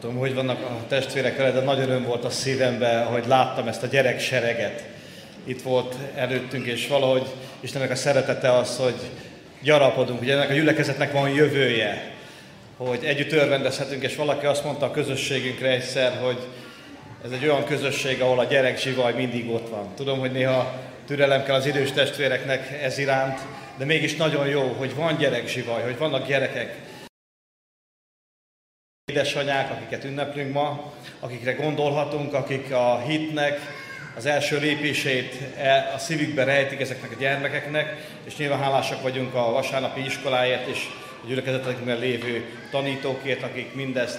Tudom, hogy vannak a testvérek vele, de nagy öröm volt a szívemben, ahogy láttam ezt a gyerek sereget. Itt volt előttünk, és valahogy Istennek a szeretete az, hogy gyarapodunk, hogy ennek a gyülekezetnek van jövője, hogy együtt örvendezhetünk, és valaki azt mondta a közösségünkre egyszer, hogy ez egy olyan közösség, ahol a gyerek zsivaj mindig ott van. Tudom, hogy néha türelem kell az idős testvéreknek ez iránt, de mégis nagyon jó, hogy van gyerek zsivaj, hogy vannak gyerekek, édesanyák, akiket ünneplünk ma, akikre gondolhatunk, akik a hitnek az első lépését e, a szívükbe rejtik ezeknek a gyermekeknek, és nyilván hálásak vagyunk a vasárnapi iskoláért és a gyülekezetekben lévő tanítókért, akik mindezt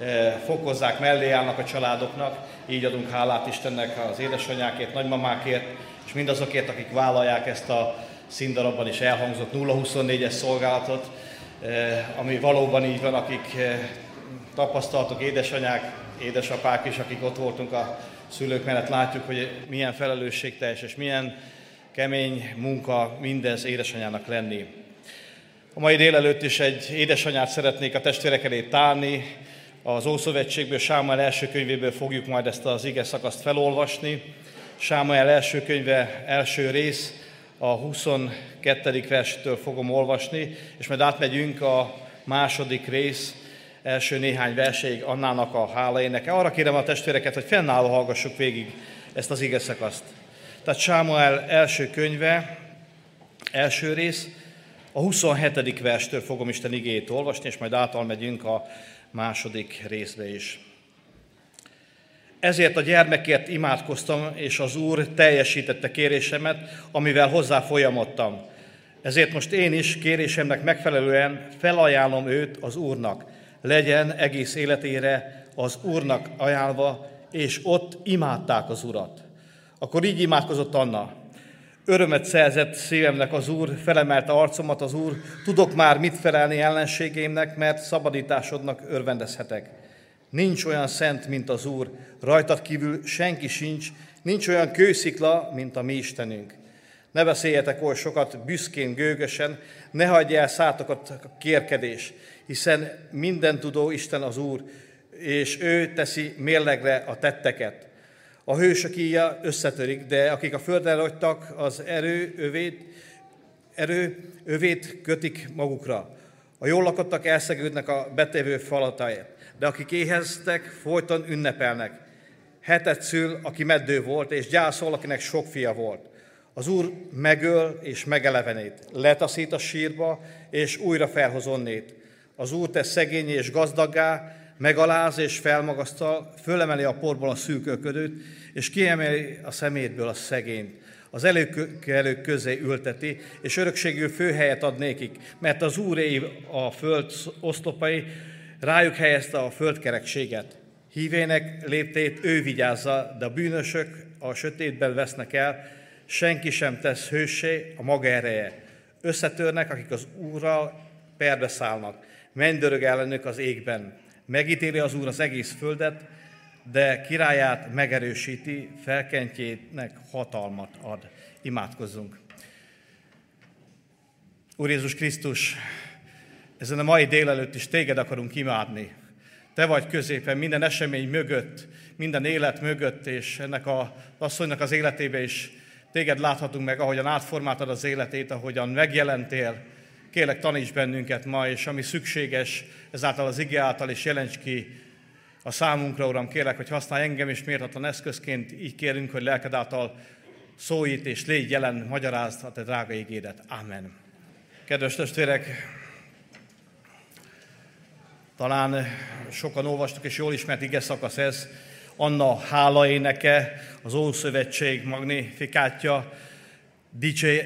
e, fokozzák, mellé állnak a családoknak, így adunk hálát Istennek az édesanyákért, nagymamákért, és mindazokért, akik vállalják ezt a színdarabban is elhangzott 0-24-es szolgálatot, e, ami valóban így van, akik tapasztaltok, édesanyák, édesapák is, akik ott voltunk a szülők mellett, látjuk, hogy milyen felelősségteljes és milyen kemény munka mindez édesanyának lenni. A mai délelőtt is egy édesanyát szeretnék a testvérek elé tárni. Az Ószövetségből, Sámuel első könyvéből fogjuk majd ezt az ige szakaszt felolvasni. Sámuel első könyve első rész, a 22. verstől fogom olvasni, és majd átmegyünk a második rész, első néhány verseig Annának a hála. Arra kérem a testvéreket, hogy fennállva hallgassuk végig ezt az ige szakaszt. Tehát Sámuel első könyve, első rész, a 27. verstől fogom Isten igét olvasni, és majd által megyünk a második részbe is. Ezért a gyermekért imádkoztam, és az Úr teljesítette kérésemet, amivel hozzá folyamodtam. Ezért most én is kérésemnek megfelelően felajánlom őt az Úrnak legyen egész életére az Úrnak ajánlva, és ott imádták az Urat. Akkor így imádkozott Anna. Örömet szerzett szívemnek az Úr, felemelte arcomat az Úr, tudok már mit felelni ellenségémnek, mert szabadításodnak örvendezhetek. Nincs olyan szent, mint az Úr, rajtad kívül senki sincs, nincs olyan kőszikla, mint a mi Istenünk. Ne beszéljetek oly sokat büszkén, gőgösen, ne hagyj el szátokat a kérkedés, hiszen minden tudó Isten az Úr, és ő teszi mérlegre a tetteket. A hősök íja összetörik, de akik a földre rogytak, az erő övét, erő övét kötik magukra. A jól lakottak elszegődnek a betevő falatáért, de akik éheztek, folyton ünnepelnek. Hetet szül, aki meddő volt, és gyászol, akinek sok fia volt. Az Úr megöl és megelevenét, letaszít a sírba, és újra felhoz onnét. Az Úr tesz szegény és gazdaggá, megaláz és felmagasztal, fölemeli a porból a szűkölködőt, és kiemeli a szemétből a szegényt. Az előkelők közé ülteti, és örökségül főhelyet ad nékik, mert az Úr év a föld oszlopai, rájuk helyezte a földkerekséget. Hívének léptét ő vigyázza, de a bűnösök a sötétben vesznek el, senki sem tesz hősé a maga ereje. Összetörnek, akik az Úrral perbe szállnak mennydörög ellenük az égben. Megítéli az Úr az egész földet, de királyát megerősíti, felkentjének hatalmat ad. Imádkozzunk. Úr Jézus Krisztus, ezen a mai délelőtt is téged akarunk imádni. Te vagy középen minden esemény mögött, minden élet mögött, és ennek a asszonynak az életébe is téged láthatunk meg, ahogyan átformáltad az életét, ahogyan megjelentél, Kélek taníts bennünket ma, és ami szükséges, ezáltal az ige által is jelents ki a számunkra, Uram, kérlek, hogy használj engem is mértatlan eszközként, így kérünk, hogy lelked által szólít és légy jelen, magyarázd a te drága ígédet. Amen. Kedves testvérek, talán sokan olvastuk, és jól ismert ige szakasz ez, Anna hála éneke, az Ószövetség magnifikátja,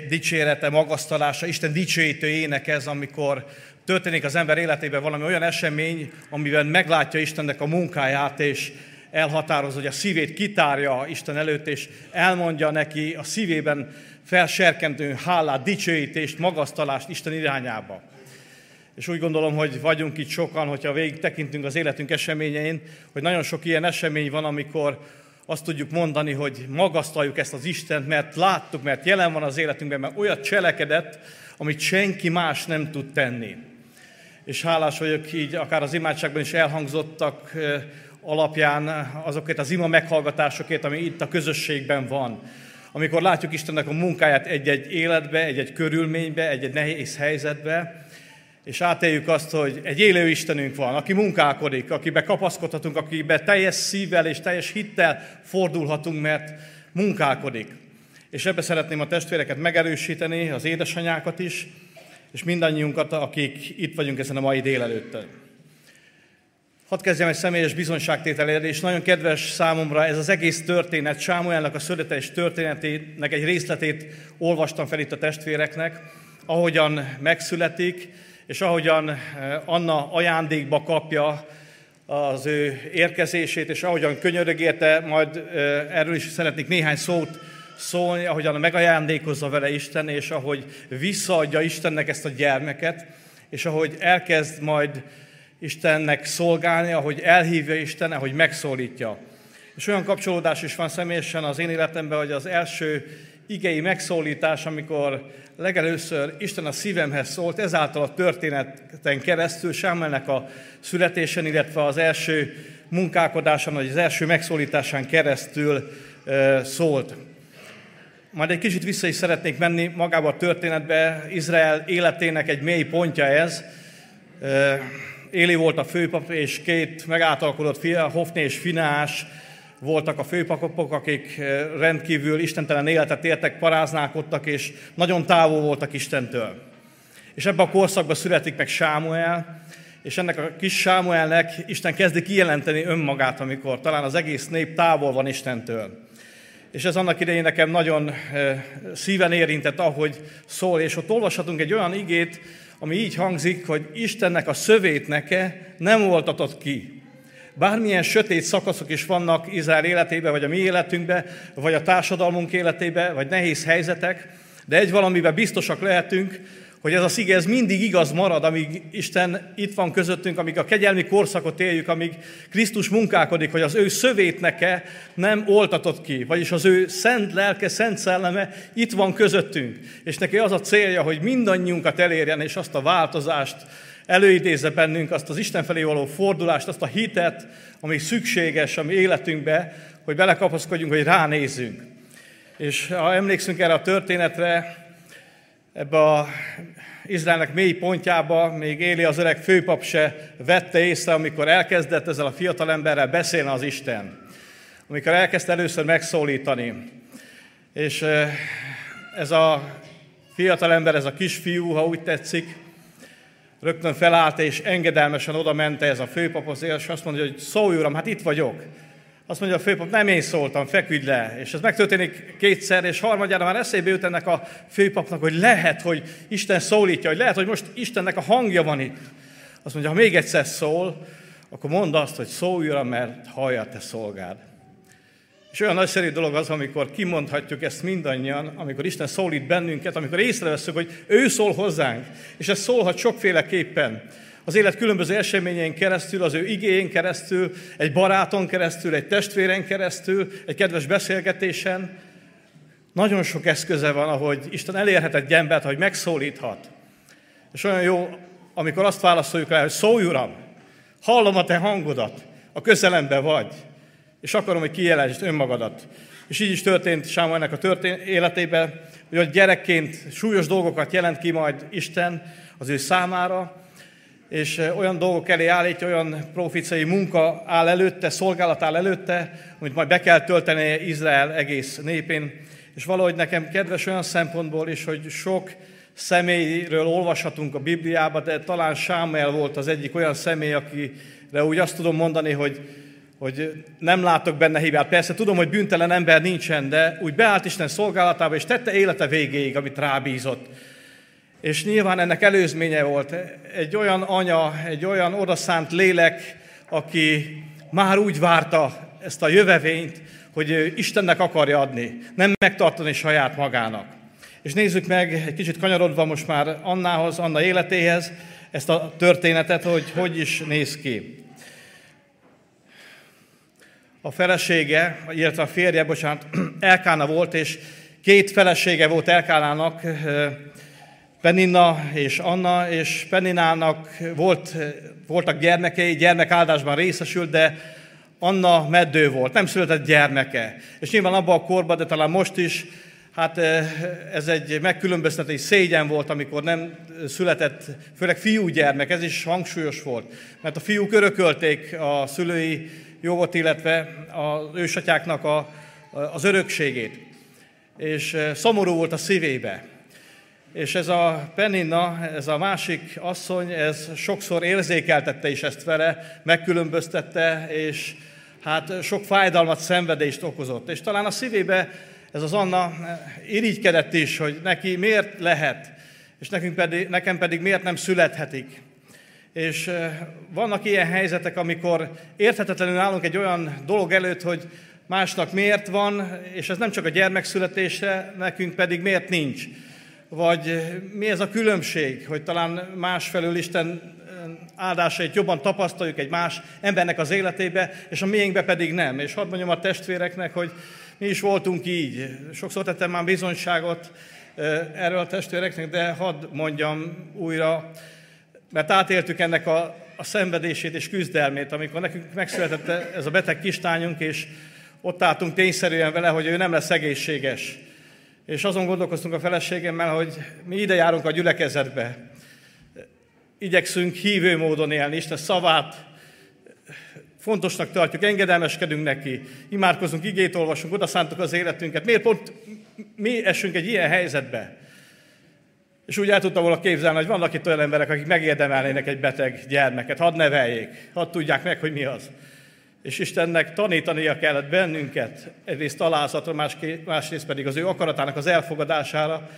dicsérete, magasztalása, Isten dicsőítő ének ez, amikor történik az ember életében valami olyan esemény, amiben meglátja Istennek a munkáját, és elhatároz, hogy a szívét kitárja Isten előtt, és elmondja neki a szívében felserkentő hálát, dicsőítést, magasztalást Isten irányába. És úgy gondolom, hogy vagyunk itt sokan, hogyha végig tekintünk az életünk eseményein, hogy nagyon sok ilyen esemény van, amikor azt tudjuk mondani, hogy magasztaljuk ezt az Istent, mert láttuk, mert jelen van az életünkben, mert olyat cselekedett, amit senki más nem tud tenni. és hálás vagyok így, akár az imádságban is elhangzottak alapján azokért az ima meghallgatásokért, ami itt a közösségben van. Amikor látjuk Istennek a munkáját egy-egy életbe, egy-egy körülménybe, egy-egy nehéz helyzetbe, és átéljük azt, hogy egy élő Istenünk van, aki munkálkodik, akibe kapaszkodhatunk, akibe teljes szívvel és teljes hittel fordulhatunk, mert munkálkodik. És ebbe szeretném a testvéreket megerősíteni, az édesanyákat is, és mindannyiunkat, akik itt vagyunk ezen a mai délelőttön. Hadd kezdjem egy személyes bizonyságtételért, és nagyon kedves számomra ez az egész történet, Sámuelnak a születés történetének egy részletét olvastam fel itt a testvéreknek, ahogyan megszületik, és ahogyan eh, Anna ajándékba kapja az ő érkezését, és ahogyan könyörögérte, majd eh, erről is szeretnék néhány szót szólni, ahogyan megajándékozza vele Isten, és ahogy visszaadja Istennek ezt a gyermeket, és ahogy elkezd majd Istennek szolgálni, ahogy elhívja Isten, ahogy megszólítja. És olyan kapcsolódás is van személyesen az én életemben, hogy az első igei megszólítás, amikor legelőször Isten a szívemhez szólt, ezáltal a történeten keresztül, Sámelnek a születésen, illetve az első munkálkodáson, vagy az első megszólításán keresztül szólt. Majd egy kicsit vissza is szeretnék menni magába a történetbe. Izrael életének egy mély pontja ez. Éli volt a főpap, és két megáltalkodott fia, Hofné és Finás voltak a főpapok, akik rendkívül istentelen életet éltek, paráználkodtak, és nagyon távol voltak Istentől. És ebben a korszakban születik meg Sámuel, és ennek a kis Sámuelnek Isten kezdi kijelenteni önmagát, amikor talán az egész nép távol van Istentől és ez annak idején nekem nagyon eh, szíven érintett, ahogy szól, és ott olvashatunk egy olyan igét, ami így hangzik, hogy Istennek a szövét neke nem voltatott ki. Bármilyen sötét szakaszok is vannak Izrael életében, vagy a mi életünkben, vagy a társadalmunk életében, vagy nehéz helyzetek, de egy valamiben biztosak lehetünk, hogy ez a szige ez mindig igaz marad, amíg Isten itt van közöttünk, amíg a kegyelmi korszakot éljük, amíg Krisztus munkálkodik, hogy az ő szövétneke nem oltatott ki, vagyis az ő szent lelke, szent szelleme itt van közöttünk. És neki az a célja, hogy mindannyiunkat elérjen, és azt a változást előidézze bennünk, azt az Isten felé való fordulást, azt a hitet, ami szükséges a mi életünkbe, hogy belekapaszkodjunk, hogy ránézzünk. És ha emlékszünk erre a történetre, ebbe a Izraelnek mély pontjába még Éli az öreg főpap se vette észre, amikor elkezdett ezzel a fiatal emberrel beszélni az Isten. Amikor elkezdte először megszólítani. És ez a fiatal ember, ez a kisfiú, ha úgy tetszik, rögtön felállt és engedelmesen oda mente ez a főpaphoz, és azt mondja, hogy szólj uram, hát itt vagyok. Azt mondja a főpap, nem én szóltam, feküdj le. És ez megtörténik kétszer, és harmadjára már eszébe jut ennek a főpapnak, hogy lehet, hogy Isten szólítja, hogy lehet, hogy most Istennek a hangja van itt. Azt mondja, ha még egyszer szól, akkor mondd azt, hogy szólj uram, mert hallja te szolgád. És olyan nagyszerű dolog az, amikor kimondhatjuk ezt mindannyian, amikor Isten szólít bennünket, amikor észreveszünk, hogy ő szól hozzánk, és ez szólhat sokféleképpen az élet különböző eseményein keresztül, az ő igényén keresztül, egy baráton keresztül, egy testvéren keresztül, egy kedves beszélgetésen. Nagyon sok eszköze van, ahogy Isten elérhet egy embert, hogy megszólíthat. És olyan jó, amikor azt válaszoljuk rá, hogy szólj Uram, hallom a te hangodat, a közelembe vagy, és akarom, hogy kijelentsd önmagadat. És így is történt Sámuelnek a történ- életében, hogy a gyerekként súlyos dolgokat jelent ki majd Isten az ő számára, és olyan dolgok elé állítja, olyan proficai munka áll előtte, szolgálat áll előtte, amit majd be kell tölteni Izrael egész népén. És valahogy nekem kedves olyan szempontból is, hogy sok személyről olvashatunk a Bibliában, de talán Sámuel volt az egyik olyan személy, akire úgy azt tudom mondani, hogy, hogy nem látok benne hibát. Persze tudom, hogy bűntelen ember nincsen, de úgy beállt Isten szolgálatába, és tette élete végéig, amit rábízott. És nyilván ennek előzménye volt egy olyan anya, egy olyan odaszánt lélek, aki már úgy várta ezt a jövevényt, hogy Istennek akarja adni, nem megtartani saját magának. És nézzük meg, egy kicsit kanyarodva most már Annához, Anna életéhez, ezt a történetet, hogy hogy is néz ki. A felesége, illetve a férje, bocsánat, Elkána volt, és két felesége volt Elkánának, Penina és Anna, és Peninának volt, voltak gyermekei, gyermekáldásban részesült, de Anna meddő volt, nem született gyermeke. És nyilván abban a korban, de talán most is, hát ez egy megkülönböztetés szégyen volt, amikor nem született, főleg fiúgyermek, ez is hangsúlyos volt. Mert a fiúk örökölték a szülői jogot, illetve az ősatyáknak a, az örökségét. És szomorú volt a szívébe. És ez a Penina, ez a másik asszony, ez sokszor érzékeltette is ezt vele, megkülönböztette, és hát sok fájdalmat, szenvedést okozott. És talán a szívébe ez az Anna irigykedett is, hogy neki miért lehet, és nekünk pedig, nekem pedig miért nem születhetik. És vannak ilyen helyzetek, amikor érthetetlenül állunk egy olyan dolog előtt, hogy másnak miért van, és ez nem csak a gyermek születése, nekünk pedig miért nincs. Vagy mi ez a különbség, hogy talán másfelől Isten áldásait jobban tapasztaljuk egy más embernek az életébe, és a miénkbe pedig nem. És hadd mondjam a testvéreknek, hogy mi is voltunk így. Sokszor tettem már bizonyságot erről a testvéreknek, de hadd mondjam újra, mert átéltük ennek a, a szenvedését és küzdelmét, amikor nekünk megszületett ez a beteg kistányunk, és ott álltunk tényszerűen vele, hogy ő nem lesz egészséges. És azon gondolkoztunk a feleségemmel, hogy mi ide járunk a gyülekezetbe. Igyekszünk hívő módon élni, Isten szavát fontosnak tartjuk, engedelmeskedünk neki, imádkozunk, igét olvasunk, oda szántuk az életünket. Miért pont mi esünk egy ilyen helyzetbe? És úgy el tudtam volna képzelni, hogy vannak itt olyan emberek, akik megérdemelnének egy beteg gyermeket, hadd neveljék, hadd tudják meg, hogy mi az. És Istennek tanítania kellett bennünket, egyrészt alázatra, másrészt pedig az ő akaratának az elfogadására,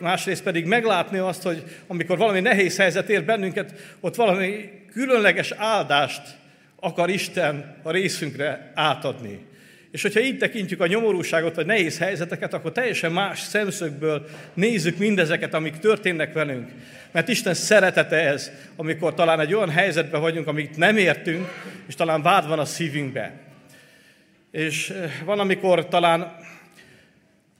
másrészt pedig meglátni azt, hogy amikor valami nehéz helyzet ér bennünket, ott valami különleges áldást akar Isten a részünkre átadni. És hogyha így tekintjük a nyomorúságot vagy nehéz helyzeteket, akkor teljesen más szemszögből nézzük mindezeket, amik történnek velünk. Mert Isten szeretete ez, amikor talán egy olyan helyzetben vagyunk, amit nem értünk, és talán vád van a szívünkbe. És eh, van, amikor talán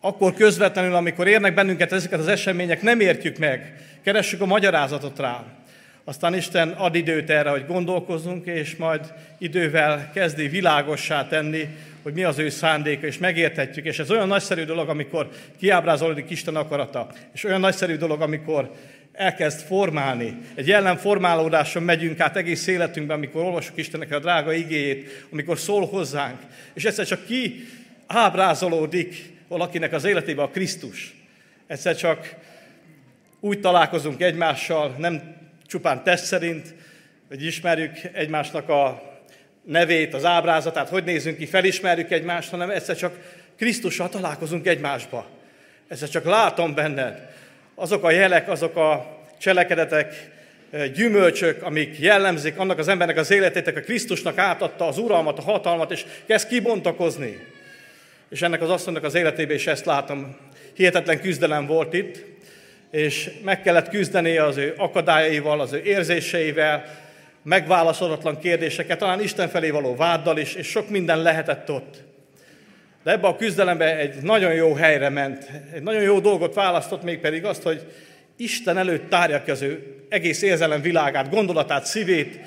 akkor közvetlenül, amikor érnek bennünket ezeket az események, nem értjük meg, keressük a magyarázatot rá. Aztán Isten ad időt erre, hogy gondolkozzunk, és majd idővel kezdi világossá tenni, hogy mi az ő szándéka, és megérthetjük. És ez olyan nagyszerű dolog, amikor kiábrázolódik Isten akarata, és olyan nagyszerű dolog, amikor elkezd formálni. Egy jellemformálódáson megyünk át egész életünkben, amikor olvasjuk Istennek a drága igéjét, amikor szól hozzánk, és egyszer csak ki ábrázolódik valakinek az életébe a Krisztus. Egyszer csak úgy találkozunk egymással, nem csupán test szerint, hogy ismerjük egymásnak a nevét, az ábrázatát, hogy nézünk ki, felismerjük egymást, hanem egyszer csak Krisztussal találkozunk egymásba. Egyszer csak látom benned azok a jelek, azok a cselekedetek, eh, gyümölcsök, amik jellemzik annak az embernek az életét, a Krisztusnak átadta az uralmat, a hatalmat, és kezd kibontakozni. És ennek az asszonynak az életében is ezt látom. Hihetetlen küzdelem volt itt, és meg kellett küzdeni az ő akadályaival, az ő érzéseivel, megválaszolatlan kérdéseket, talán Isten felé való váddal is, és sok minden lehetett ott. De ebbe a küzdelembe egy nagyon jó helyre ment, egy nagyon jó dolgot választott, mégpedig azt, hogy Isten előtt tárja ki az ő egész érzelem világát, gondolatát, szívét,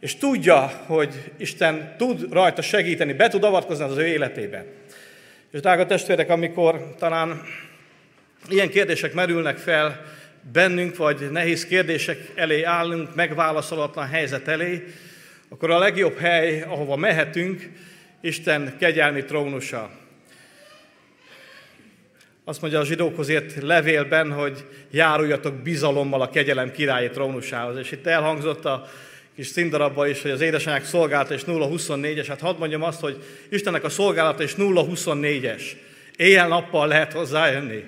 és tudja, hogy Isten tud rajta segíteni, be tud avatkozni az ő életébe. És drága testvérek, amikor talán ilyen kérdések merülnek fel bennünk, vagy nehéz kérdések elé állunk, megválaszolatlan helyzet elé, akkor a legjobb hely, ahova mehetünk, Isten kegyelmi trónusa. Azt mondja a zsidókhoz ért levélben, hogy járuljatok bizalommal a kegyelem királyi trónusához. És itt elhangzott a kis színdarabban is, hogy az édesanyák szolgálata és 0-24-es. Hát hadd mondjam azt, hogy Istennek a szolgálata és 0-24-es. Éjjel-nappal lehet hozzájönni.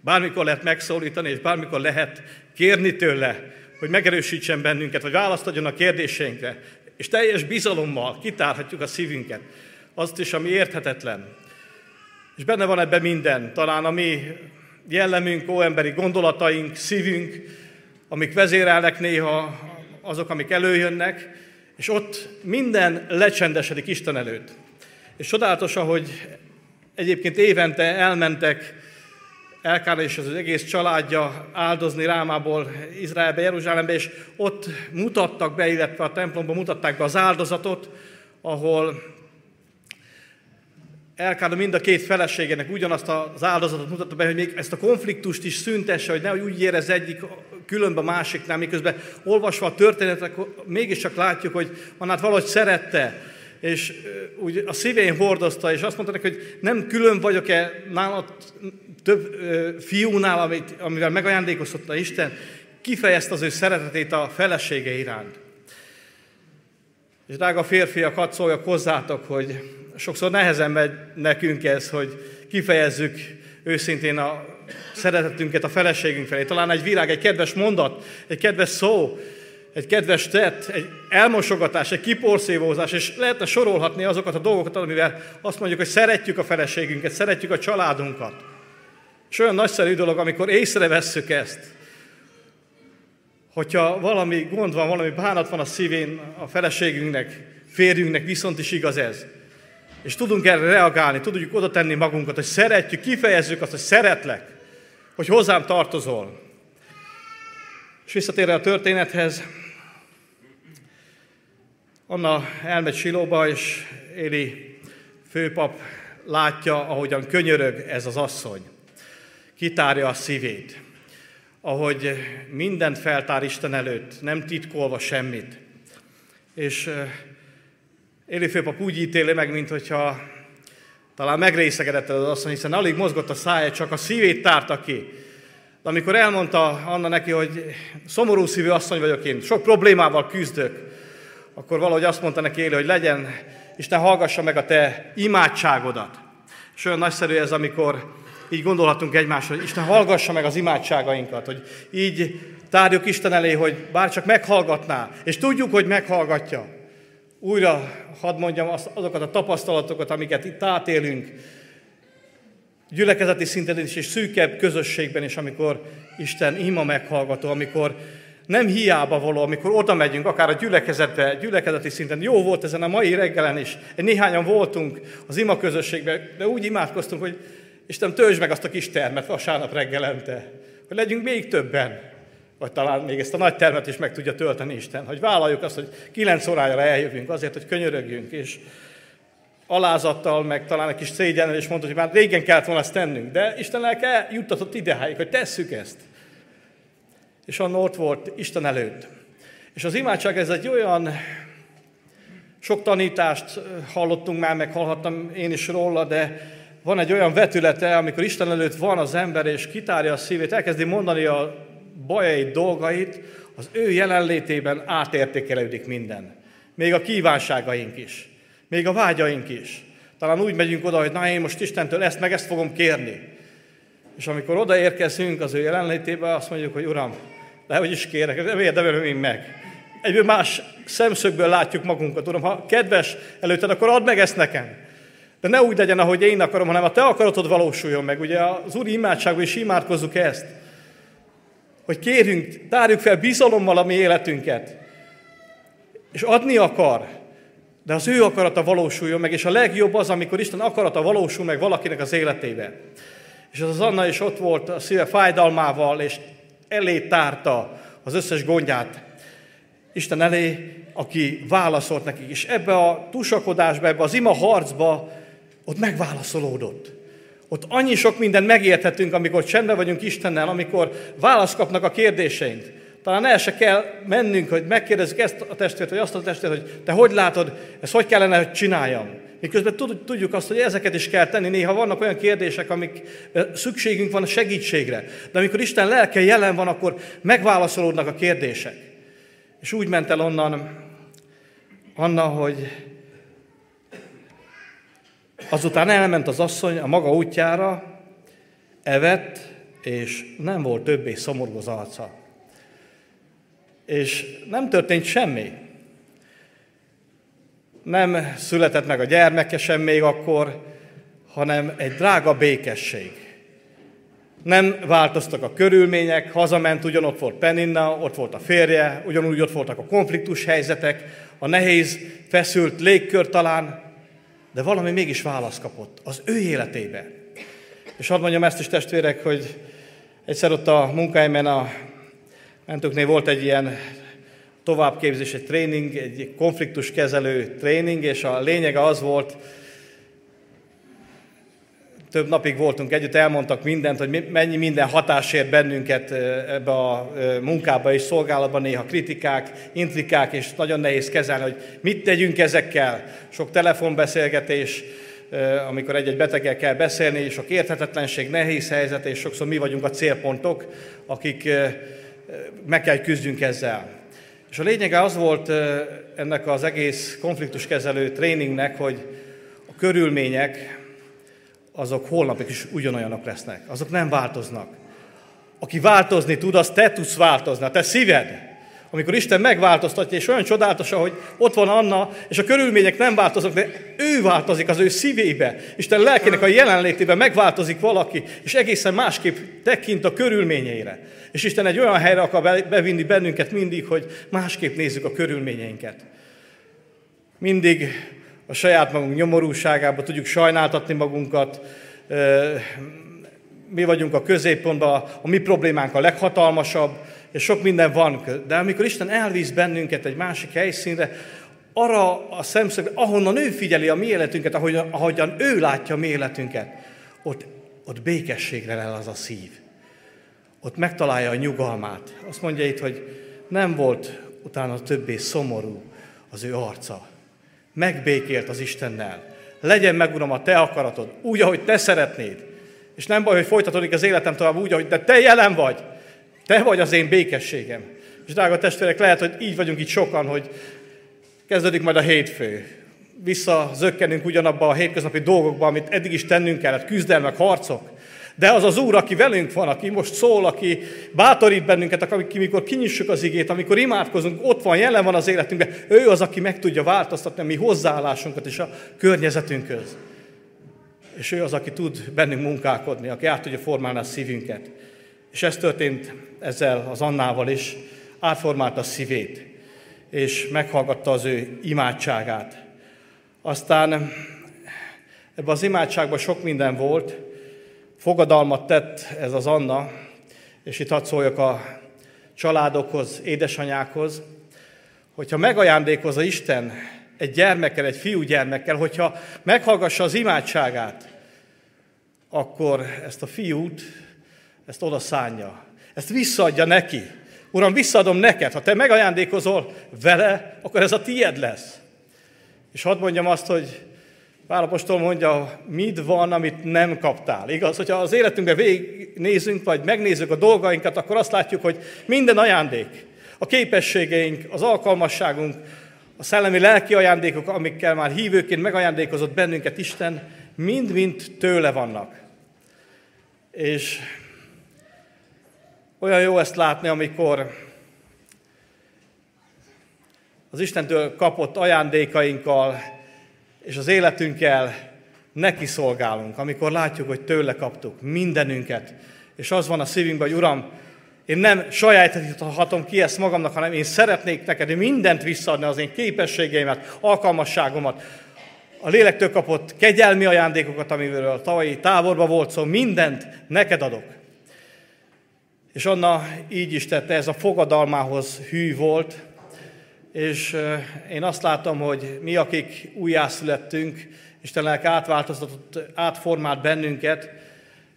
Bármikor lehet megszólítani, és bármikor lehet kérni tőle, hogy megerősítsen bennünket, vagy választ adjon a kérdéseinkre. És teljes bizalommal kitárhatjuk a szívünket, azt is, ami érthetetlen. És benne van ebben minden, talán a mi jellemünk, óemberi gondolataink, szívünk, amik vezérelnek néha, azok, amik előjönnek, és ott minden lecsendesedik Isten előtt. És csodálatos, hogy egyébként évente elmentek Elkána és az egész családja áldozni Rámából Izraelbe, Jeruzsálembe, és ott mutattak be, illetve a templomban mutatták be az áldozatot, ahol Elkána mind a két feleségének ugyanazt az áldozatot mutatta be, hogy még ezt a konfliktust is szüntesse, hogy nehogy úgy érez egyik különben a másiknál, miközben olvasva a történetek, mégiscsak látjuk, hogy Annát valahogy szerette, és úgy a szívén hordozta, és azt mondta neki, hogy nem külön vagyok-e nálad több fiúnál, amit, amivel megajándékoztatta Isten, kifejezte az ő szeretetét a felesége iránt. És drága férfiak, hadd szóljak hozzátok, hogy sokszor nehezen megy nekünk ez, hogy kifejezzük őszintén a szeretetünket a feleségünk felé. Talán egy virág, egy kedves mondat, egy kedves szó, egy kedves tett, egy elmosogatás, egy kiporszívózás, és lehetne sorolhatni azokat a dolgokat, amivel azt mondjuk, hogy szeretjük a feleségünket, szeretjük a családunkat. És olyan nagyszerű dolog, amikor észrevesszük ezt, hogyha valami gond van, valami bánat van a szívén a feleségünknek, férjünknek, viszont is igaz ez. És tudunk erre reagálni, tudjuk oda tenni magunkat, hogy szeretjük, kifejezzük azt, hogy szeretlek, hogy hozzám tartozol. És visszatérve a történethez, Anna elmegy Silóba, és Éli főpap látja, ahogyan könyörög ez az asszony. Kitárja a szívét, ahogy mindent feltár Isten előtt, nem titkolva semmit. És Éli főpap úgy ítéli meg, mint hogyha talán megrészegedett az asszony, hiszen alig mozgott a szája, csak a szívét tárta ki. De amikor elmondta Anna neki, hogy szomorú szívű asszony vagyok én, sok problémával küzdök, akkor valahogy azt mondta neki Éli, hogy legyen, Isten hallgassa meg a te imádságodat. És olyan nagyszerű ez, amikor így gondolhatunk egymásra, hogy Isten hallgassa meg az imádságainkat, hogy így tárjuk Isten elé, hogy bár csak meghallgatná, és tudjuk, hogy meghallgatja. Újra hadd mondjam azokat a tapasztalatokat, amiket itt átélünk, gyülekezeti szinten is, és szűkebb közösségben is, amikor Isten ima meghallgató, amikor nem hiába való, amikor oda megyünk, akár a gyülekezetbe, gyülekezeti szinten. Jó volt ezen a mai reggelen is. Néhányan voltunk az ima közösségben, de úgy imádkoztunk, hogy Isten töltsd meg azt a kis termet vasárnap reggelente, hogy legyünk még többen. Vagy talán még ezt a nagy termet is meg tudja tölteni Isten, hogy vállaljuk azt, hogy kilenc órájára eljövünk azért, hogy könyörögjünk, és alázattal, meg talán egy kis szégyennel, és mondta, hogy már régen kellett volna ezt tennünk. De Isten lelke juttatott ideháig, hogy tesszük ezt és anna ott volt Isten előtt. És az imádság ez egy olyan, sok tanítást hallottunk már, meg hallhattam én is róla, de van egy olyan vetülete, amikor Isten előtt van az ember, és kitárja a szívét, elkezdi mondani a bajait, dolgait, az ő jelenlétében átértékelődik minden. Még a kívánságaink is, még a vágyaink is. Talán úgy megyünk oda, hogy na én most Istentől ezt meg ezt fogom kérni. És amikor odaérkezünk az ő jelenlétébe, azt mondjuk, hogy Uram, de hogy is kérek, nem érdemel én meg. Egyből más szemszögből látjuk magunkat, Uram, ha kedves előtted, akkor add meg ezt nekem. De ne úgy legyen, ahogy én akarom, hanem a te akaratod valósuljon meg. Ugye az Úri imádságban is imádkozzuk ezt, hogy kérjünk, tárjuk fel bizalommal a mi életünket. És adni akar, de az ő akarata valósuljon meg, és a legjobb az, amikor Isten akarata valósul meg valakinek az életébe. És az Anna is ott volt a szíve fájdalmával, és elé tárta az összes gondját. Isten elé, aki válaszolt nekik. És ebbe a tusakodásba, ebbe az ima harcba, ott megválaszolódott. Ott annyi sok mindent megérthetünk, amikor csendben vagyunk Istennel, amikor választ kapnak a kérdéseink. Talán el se kell mennünk, hogy megkérdezzük ezt a testvért, vagy azt a testvért, hogy te hogy látod, ezt hogy kellene, hogy csináljam. Miközben tudjuk azt, hogy ezeket is kell tenni. Néha vannak olyan kérdések, amik szükségünk van a segítségre. De amikor Isten lelke jelen van, akkor megválaszolódnak a kérdések. És úgy ment el onnan Anna, hogy azután elment az asszony a maga útjára, evett, és nem volt többé szomorú az arca. És nem történt semmi nem született meg a gyermeke sem még akkor, hanem egy drága békesség. Nem változtak a körülmények, hazament, ugyanott volt Peninna, ott volt a férje, ugyanúgy ott voltak a konfliktus helyzetek, a nehéz, feszült légkör talán, de valami mégis választ kapott az ő életébe. És hadd mondjam ezt is testvérek, hogy egyszer ott a munkájában a mentőknél volt egy ilyen továbbképzés, egy tréning, egy konfliktuskezelő tréning, és a lényege az volt, több napig voltunk együtt, elmondtak mindent, hogy mennyi minden hatás ér bennünket ebbe a munkába és szolgálatban, néha kritikák, intrikák, és nagyon nehéz kezelni, hogy mit tegyünk ezekkel. Sok telefonbeszélgetés, amikor egy-egy beteggel kell beszélni, sok érthetetlenség, nehéz helyzet, és sokszor mi vagyunk a célpontok, akik meg kell küzdjünk ezzel. És a lényege az volt ennek az egész konfliktuskezelő tréningnek, hogy a körülmények, azok holnapig is ugyanolyanok lesznek. Azok nem változnak. Aki változni tud, az te tudsz változni, a te szíved. Amikor Isten megváltoztatja, és olyan csodálatos, hogy ott van Anna, és a körülmények nem változnak, de ő változik az ő szívébe. Isten lelkének a jelenlétében megváltozik valaki, és egészen másképp tekint a körülményeire. És Isten egy olyan helyre akar bevinni bennünket mindig, hogy másképp nézzük a körülményeinket. Mindig a saját magunk nyomorúságába tudjuk sajnáltatni magunkat, mi vagyunk a középpontban, a mi problémánk a leghatalmasabb, és sok minden van. De amikor Isten elvíz bennünket egy másik helyszínre, arra a szemszögre, ahonnan ő figyeli a mi életünket, ahogyan, ahogyan ő látja a mi életünket, ott, ott békességre lel az a szív. Ott megtalálja a nyugalmát. Azt mondja itt, hogy nem volt utána többé szomorú az ő arca. Megbékélt az Istennel. Legyen meg, Uram, a Te akaratod, úgy, ahogy Te szeretnéd. És nem baj, hogy folytatódik az életem tovább úgy, ahogy de Te jelen vagy. Te vagy az én békességem. És drága testvérek, lehet, hogy így vagyunk itt sokan, hogy kezdődik majd a hétfő. Visszazökkenünk ugyanabba a hétköznapi dolgokba, amit eddig is tennünk kellett, küzdelmek, harcok. De az az Úr, aki velünk van, aki most szól, aki bátorít bennünket, aki mikor kinyissuk az igét, amikor imádkozunk, ott van, jelen van az életünkben, ő az, aki meg tudja változtatni a mi hozzáállásunkat és a környezetünkhöz. És ő az, aki tud bennünk munkálkodni, aki át tudja formálni a szívünket. És ez történt ezzel az Annával is, átformálta szívét, és meghallgatta az ő imádságát. Aztán ebben az imádságban sok minden volt, fogadalmat tett ez az Anna, és itt hadd szóljak a családokhoz, édesanyákhoz, hogyha megajándékozza Isten egy gyermekkel, egy fiúgyermekkel, hogyha meghallgassa az imádságát, akkor ezt a fiút, ezt oda szánja, ezt visszaadja neki. Uram, visszaadom neked, ha te megajándékozol vele, akkor ez a tied lesz. És hadd mondjam azt, hogy Pálapostól mondja, mit van, amit nem kaptál. Igaz, hogyha az életünkbe végignézünk, vagy megnézzük a dolgainkat, akkor azt látjuk, hogy minden ajándék, a képességeink, az alkalmasságunk, a szellemi lelki ajándékok, amikkel már hívőként megajándékozott bennünket Isten, mind-mind tőle vannak. És olyan jó ezt látni, amikor az Istentől kapott ajándékainkkal és az életünkkel neki szolgálunk, amikor látjuk, hogy tőle kaptuk mindenünket, és az van a szívünkben, hogy Uram, én nem sajátíthatom ki ezt magamnak, hanem én szeretnék neked mindent visszaadni, az én képességeimet, alkalmasságomat, a lélektől kapott kegyelmi ajándékokat, amivel a tavalyi táborban volt szó, mindent neked adok. És Anna így is tette, ez a fogadalmához hű volt, és én azt látom, hogy mi, akik újjászülettünk, Isten lelke átváltoztatott, átformált bennünket,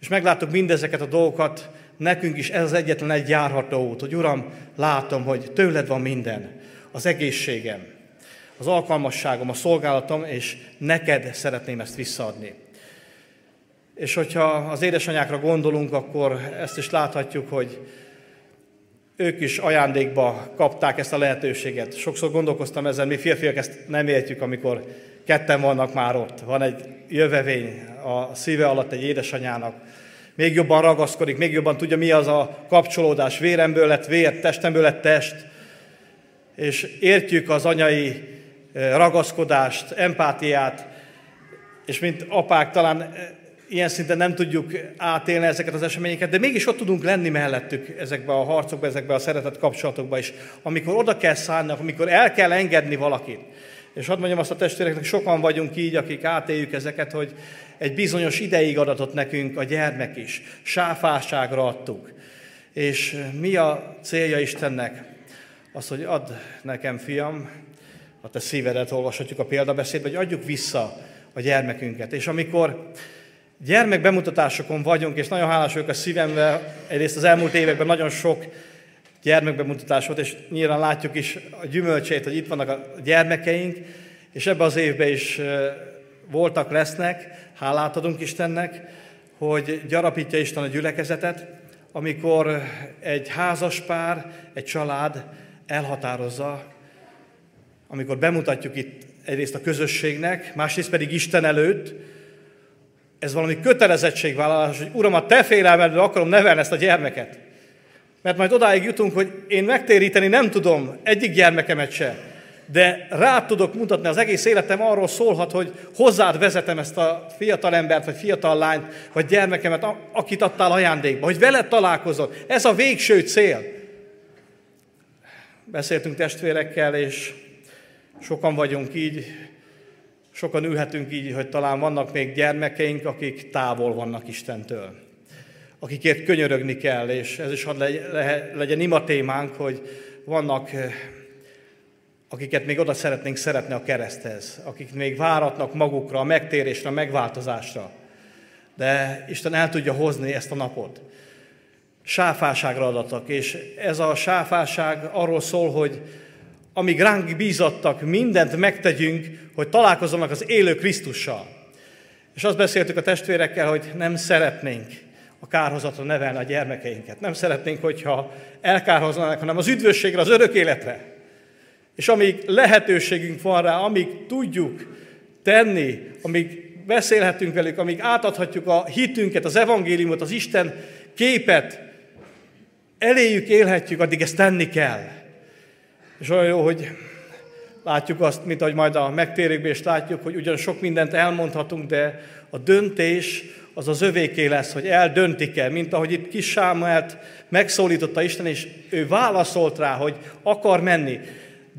és megláttuk mindezeket a dolgokat, nekünk is ez az egyetlen egy járható út, hogy Uram, látom, hogy tőled van minden, az egészségem, az alkalmasságom, a szolgálatom, és neked szeretném ezt visszaadni. És hogyha az édesanyákra gondolunk, akkor ezt is láthatjuk, hogy ők is ajándékba kapták ezt a lehetőséget. Sokszor gondolkoztam ezen, mi férfiak ezt nem értjük, amikor ketten vannak már ott. Van egy jövevény a szíve alatt egy édesanyának. Még jobban ragaszkodik, még jobban tudja, mi az a kapcsolódás. Véremből lett vér, testemből lett test. És értjük az anyai eh, ragaszkodást, empátiát, és mint apák talán ilyen szinten nem tudjuk átélni ezeket az eseményeket, de mégis ott tudunk lenni mellettük ezekbe a harcokba, ezekbe a szeretett kapcsolatokba is. Amikor oda kell szállni, amikor el kell engedni valakit, És hadd mondjam azt a testvéreknek, sokan vagyunk így, akik átéljük ezeket, hogy egy bizonyos ideig adatott nekünk a gyermek is. Sáfásságra adtuk. És mi a célja Istennek? Az, hogy add nekem, fiam, a te szívedet olvashatjuk a példabeszédbe, hogy adjuk vissza a gyermekünket. És amikor gyermek bemutatásokon vagyunk, és nagyon hálás vagyok a szívemvel, egyrészt az elmúlt években nagyon sok gyermekbemutatás volt, és nyilván látjuk is a gyümölcsét, hogy itt vannak a gyermekeink, és ebben az évben is voltak, lesznek, hálát adunk Istennek, hogy gyarapítja Isten a gyülekezetet, amikor egy házas pár, egy család elhatározza, amikor bemutatjuk itt egyrészt a közösségnek, másrészt pedig Isten előtt, ez valami kötelezettségvállalás, hogy Uram, a te félelmedből akarom nevelni ezt a gyermeket. Mert majd odáig jutunk, hogy én megtéríteni nem tudom egyik gyermekemet se, de rá tudok mutatni, az egész életem arról szólhat, hogy hozzád vezetem ezt a fiatal embert, vagy fiatal lányt, vagy gyermekemet, akit adtál ajándékba, hogy veled találkozol. Ez a végső cél. Beszéltünk testvérekkel, és sokan vagyunk így, sokan ülhetünk így, hogy talán vannak még gyermekeink, akik távol vannak Istentől akikért könyörögni kell, és ez is hadd legyen ima témánk, hogy vannak, eh, akiket még oda szeretnénk szeretni a kereszthez, akik még váratnak magukra, a megtérésre, a megváltozásra. De Isten el tudja hozni ezt a napot. Sáfáságra adatak, és ez a sáfáság arról szól, hogy amíg ránk bízattak, mindent megtegyünk, hogy találkozzanak az élő Krisztussal. És azt beszéltük a testvérekkel, hogy nem szeretnénk a kárhozatra nevelni a gyermekeinket. Nem szeretnénk, hogyha elkárhoznának, hanem az üdvösségre, az örök életre. És amíg lehetőségünk van rá, amíg tudjuk tenni, amíg beszélhetünk velük, amíg átadhatjuk a hitünket, az evangéliumot, az Isten képet, eléjük élhetjük, addig ezt tenni kell. És olyan jó, hogy látjuk azt, mint ahogy majd a megtérőkben is látjuk, hogy ugyan sok mindent elmondhatunk, de a döntés az az övéké lesz, hogy eldöntik-e, mint ahogy itt kis Sámuelt megszólította Isten, és ő válaszolt rá, hogy akar menni.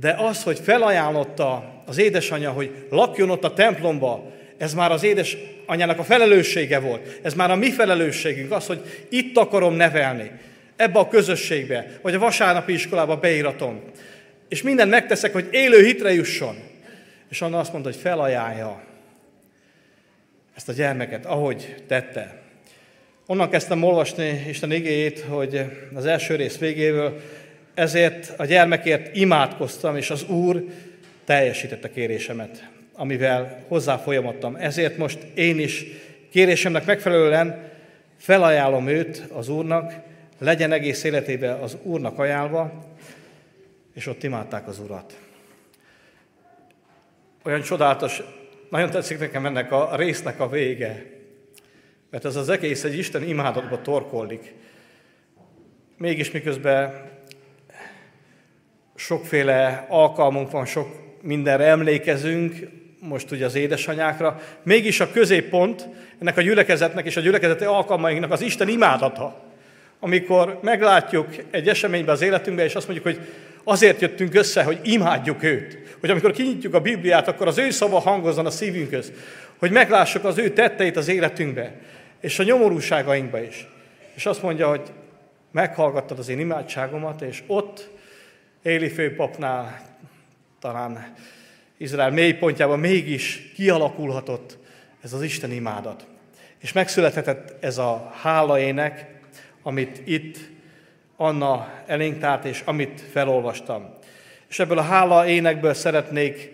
De az, hogy felajánlotta az édesanyja, hogy lakjon ott a templomba, ez már az édesanyjának a felelőssége volt. Ez már a mi felelősségünk, az, hogy itt akarom nevelni, ebbe a közösségbe, vagy a vasárnapi iskolába beíratom. És mindent megteszek, hogy élő hitre jusson. És Anna azt mondta, hogy felajánlja ezt a gyermeket, ahogy tette. Onnan kezdtem olvasni Isten igéjét, hogy az első rész végéről ezért a gyermekért imádkoztam, és az Úr teljesítette kérésemet, amivel hozzá folyamodtam. Ezért most én is kérésemnek megfelelően felajánlom őt az Úrnak, legyen egész életében az Úrnak ajánlva, és ott imádták az Urat. Olyan csodálatos nagyon tetszik nekem ennek a résznek a vége, mert ez az egész egy Isten imádatba torkollik. Mégis miközben sokféle alkalmunk van, sok mindenre emlékezünk, most ugye az édesanyákra, mégis a középpont ennek a gyülekezetnek és a gyülekezeti alkalmainknak az Isten imádata. Amikor meglátjuk egy eseményben az életünkben, és azt mondjuk, hogy azért jöttünk össze, hogy imádjuk őt hogy amikor kinyitjuk a Bibliát, akkor az ő szava hangozzon a szívünkhöz, hogy meglássuk az ő tetteit az életünkbe, és a nyomorúságainkba is. És azt mondja, hogy meghallgattad az én imádságomat, és ott Éli főpapnál, talán Izrael mélypontjában mégis kialakulhatott ez az Isten imádat. És megszülethetett ez a hálaének, amit itt Anna elénk tárt, és amit felolvastam. És ebből a hála énekből szeretnék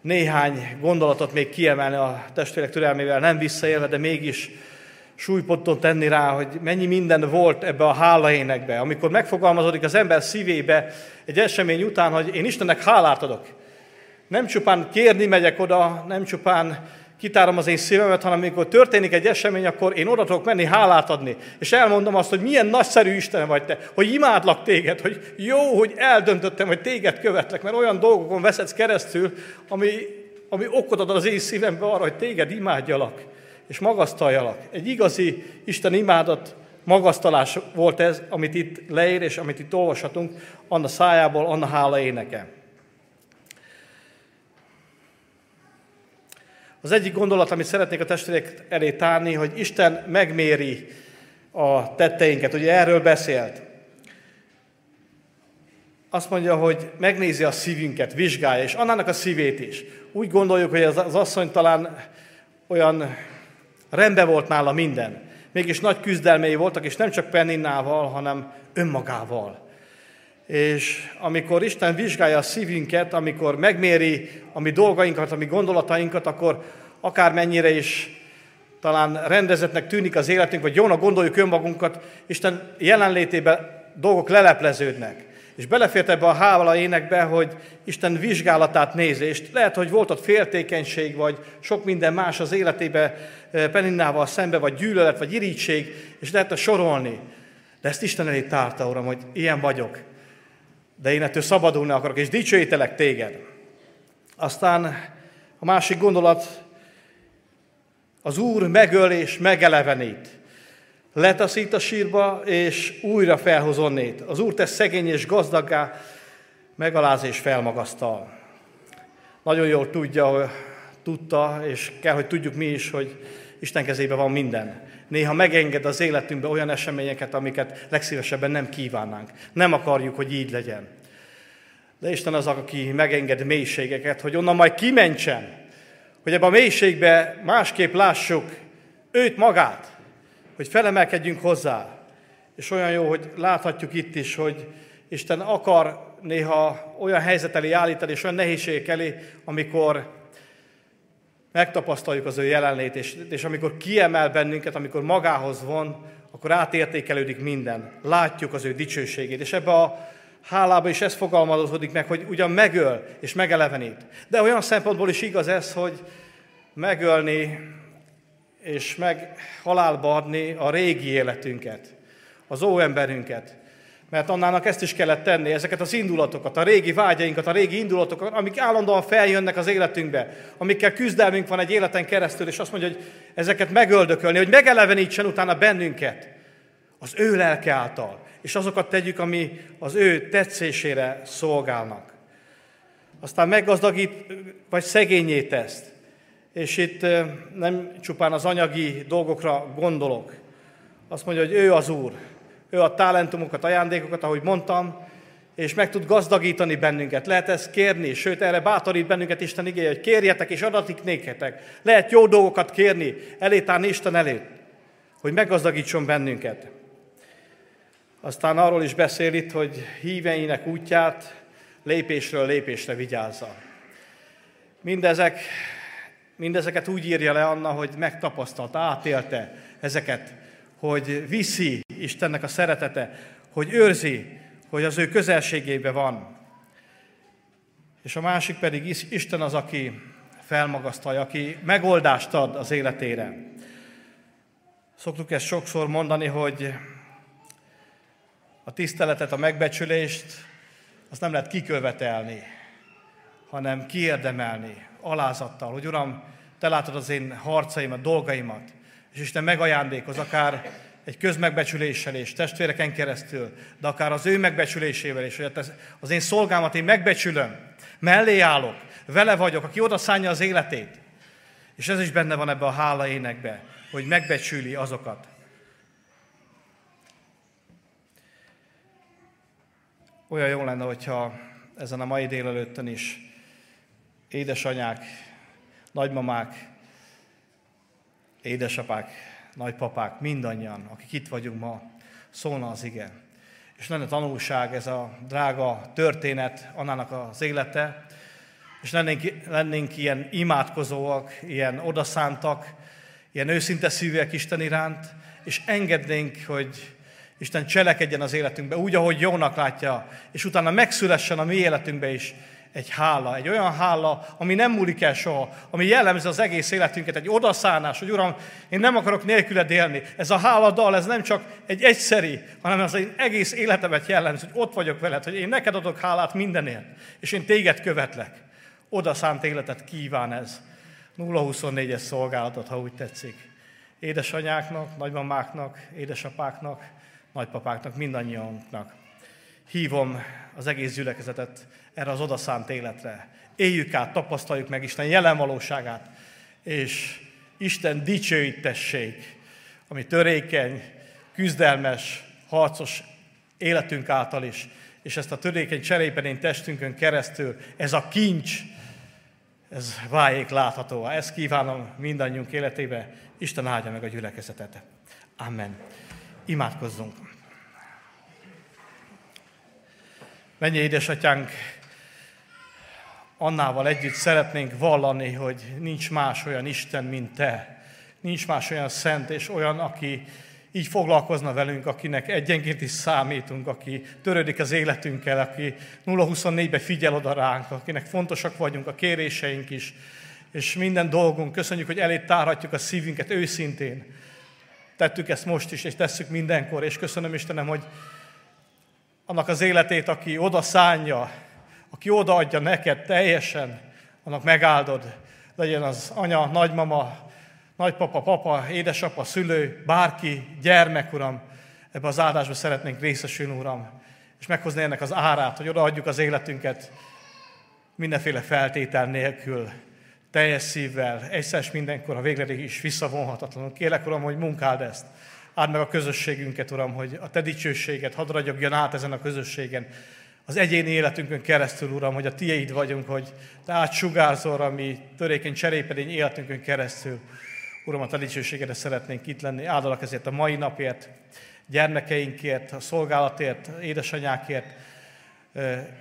néhány gondolatot még kiemelni a testvérek türelmével, nem visszaélve, de mégis súlyponton tenni rá, hogy mennyi minden volt ebbe a hála énekbe. Amikor megfogalmazódik az ember szívébe egy esemény után, hogy én Istennek hálát adok. Nem csupán kérni megyek oda, nem csupán kitárom az én szívemet, hanem amikor történik egy esemény, akkor én oda tudok menni hálát adni. És elmondom azt, hogy milyen nagyszerű Isten vagy te, hogy imádlak téged, hogy jó, hogy eldöntöttem, hogy téged követlek, mert olyan dolgokon veszetsz keresztül, ami, ami okot ad az én szívembe arra, hogy téged imádjalak, és magasztaljalak. Egy igazi Isten imádat, magasztalás volt ez, amit itt leír, és amit itt olvashatunk, Anna szájából, Anna hála éneke. Az egyik gondolat, amit szeretnék a testvérek elé tárni, hogy Isten megméri a tetteinket. Ugye erről beszélt. Azt mondja, hogy megnézi a szívünket, vizsgálja, és annának a szívét is. Úgy gondoljuk, hogy az, az asszony talán olyan rendben volt nála minden. Mégis nagy küzdelmei voltak, és nem csak Penninnával, hanem önmagával. És amikor Isten vizsgálja a szívünket, amikor megméri a mi dolgainkat, a mi gondolatainkat, akkor akármennyire is talán rendezetnek tűnik az életünk, vagy jónak gondoljuk önmagunkat, Isten jelenlétében dolgok lelepleződnek. És belefért ebbe a hávala énekbe, hogy Isten vizsgálatát nézést. Lehet, hogy volt ott féltékenység, vagy sok minden más az életébe eh, Peninnával szembe, vagy gyűlölet, vagy irítség, és lehet sorolni. De ezt Isten elé tárta, Uram, hogy ilyen vagyok. De én ettől szabadulni akarok, és dicsőítelek téged. Aztán a másik gondolat, az Úr megöl és megelevenít. Letaszít a sírba, és újra felhoz onnét. Az Úr tesz szegény és gazdaggá, megaláz és felmagasztal. Nagyon jól tudja, tudta, és kell, hogy tudjuk mi is, hogy Isten kezében van minden. Néha megenged az életünkbe olyan eseményeket, amiket legszívesebben nem kívánnánk. Nem akarjuk, hogy így legyen. De Isten az, aki megenged mélységeket, hogy onnan majd kimentsen, hogy ebbe a mélységbe másképp lássuk őt magát, hogy felemelkedjünk hozzá. És olyan jó, hogy láthatjuk itt is, hogy Isten akar néha olyan helyzet elé állítani, és olyan nehézségek elé, amikor megtapasztaljuk az ő jelenlét, és, és amikor kiemel bennünket, amikor magához von, akkor átértékelődik minden. Látjuk az ő dicsőségét. És ebbe a hálába is ez fogalmazódik meg, hogy ugyan megöl és megelevenít. De olyan szempontból is igaz ez, hogy megölni és meg halálba adni a régi életünket, az óemberünket. Mert annának ezt is kellett tenni, ezeket az indulatokat, a régi vágyainkat, a régi indulatokat, amik állandóan feljönnek az életünkbe, amikkel küzdelmünk van egy életen keresztül, és azt mondja, hogy ezeket megöldökölni, hogy megelevenítsen utána bennünket az ő lelke által, és azokat tegyük, ami az ő tetszésére szolgálnak. Aztán meggazdagít, vagy szegényé teszt. És itt nem csupán az anyagi dolgokra gondolok. Azt mondja, hogy ő az Úr, ő a talentumokat, ajándékokat, ahogy mondtam, és meg tud gazdagítani bennünket. Lehet ezt kérni, sőt, erre bátorít bennünket Isten igéje, hogy kérjetek, és adatik néketek. Lehet jó dolgokat kérni, elétárni Isten előtt, hogy meggazdagítson bennünket. Aztán arról is beszél itt, hogy híveinek útját lépésről lépésre vigyázza. Mindezek, mindezeket úgy írja le Anna, hogy megtapasztalta, átélte ezeket, hogy viszi Istennek a szeretete, hogy őrzi, hogy az ő közelségébe van. És a másik pedig Isten az, aki felmagasztalja, aki megoldást ad az életére. Szoktuk ezt sokszor mondani, hogy a tiszteletet, a megbecsülést, azt nem lehet kikövetelni, hanem kiérdemelni, alázattal, hogy Uram, Te látod az én harcaimat, dolgaimat, és Isten megajándékoz akár egy közmegbecsüléssel és testvéreken keresztül, de akár az ő megbecsülésével is, hogy az én szolgámat én megbecsülöm, mellé állok, vele vagyok, aki oda szánja az életét. És ez is benne van ebbe a hála énekbe, hogy megbecsüli azokat. Olyan jó lenne, hogyha ezen a mai délelőttön is édesanyák, nagymamák, édesapák, nagypapák, mindannyian, akik itt vagyunk ma, szólna az ige. És lenne tanulság ez a drága történet, annának az élete, és lennénk, lennénk ilyen imádkozóak, ilyen odaszántak, ilyen őszinte szívűek Isten iránt, és engednénk, hogy Isten cselekedjen az életünkbe úgy, ahogy jónak látja, és utána megszülessen a mi életünkbe is egy hála, egy olyan hála, ami nem múlik el soha, ami jellemzi az egész életünket, egy odaszánás, hogy Uram, én nem akarok nélküled élni. Ez a hála dal, ez nem csak egy egyszeri, hanem az egy egész életemet jellemzi, hogy ott vagyok veled, hogy én neked adok hálát mindenért, és én téged követlek. Odaszánt életet kíván ez. 0-24-es szolgálatot, ha úgy tetszik. Édesanyáknak, nagymamáknak, édesapáknak, nagypapáknak, mindannyiunknak. Hívom az egész gyülekezetet erre az odaszánt életre. Éljük át, tapasztaljuk meg Isten jelen valóságát, és Isten dicsőítessék, ami törékeny, küzdelmes, harcos életünk által is, és ezt a törékeny cserépedén testünkön keresztül, ez a kincs, ez váljék láthatóvá. Ezt kívánom mindannyiunk életébe. Isten áldja meg a gyülekezetet. Amen. Imádkozzunk. Mennyi édesatyánk, Annával együtt szeretnénk vallani, hogy nincs más olyan Isten, mint Te. Nincs más olyan szent és olyan, aki így foglalkozna velünk, akinek egyenként is számítunk, aki törődik az életünkkel, aki 0-24-be figyel oda ránk, akinek fontosak vagyunk a kéréseink is, és minden dolgunk. Köszönjük, hogy elét tárhatjuk a szívünket őszintén. Tettük ezt most is, és tesszük mindenkor, és köszönöm Istenem, hogy annak az életét, aki oda szánja, aki odaadja neked teljesen, annak megáldod. Legyen az anya, nagymama, nagypapa, papa, édesapa, szülő, bárki, gyermek, Uram, ebbe az áldásba szeretnénk részesülni, Uram, és meghozni ennek az árát, hogy odaadjuk az életünket mindenféle feltétel nélkül, teljes szívvel, egyszer mindenkor, a végre is visszavonhatatlanul. Kérlek, Uram, hogy munkáld ezt. Áld meg a közösségünket, Uram, hogy a Te dicsőséget hadd ragyogjon át ezen a közösségen, az egyéni életünkön keresztül, Uram, hogy a Tieid vagyunk, hogy Te átsugázol a mi törékeny cserépedény életünkön keresztül. Uram, a Te dicsőségedre szeretnénk itt lenni. Áldalak ezért a mai napért, gyermekeinkért, a szolgálatért, édesanyákért,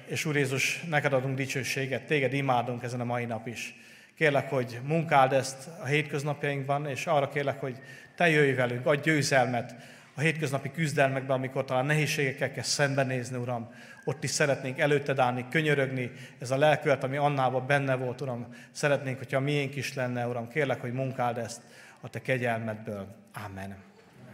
és Úr Jézus, neked adunk dicsőséget, téged imádunk ezen a mai nap is. Kérlek, hogy munkáld ezt a hétköznapjainkban, és arra kérlek, hogy Te jöjj velünk, adj győzelmet a hétköznapi küzdelmekben, amikor talán nehézségekkel kell szembenézni, Uram, ott is szeretnénk előtted állni, könyörögni, ez a lelkület, ami annában benne volt, Uram, szeretnénk, hogyha miénk is lenne, Uram, kérlek, hogy munkáld ezt a Te kegyelmedből. Amen.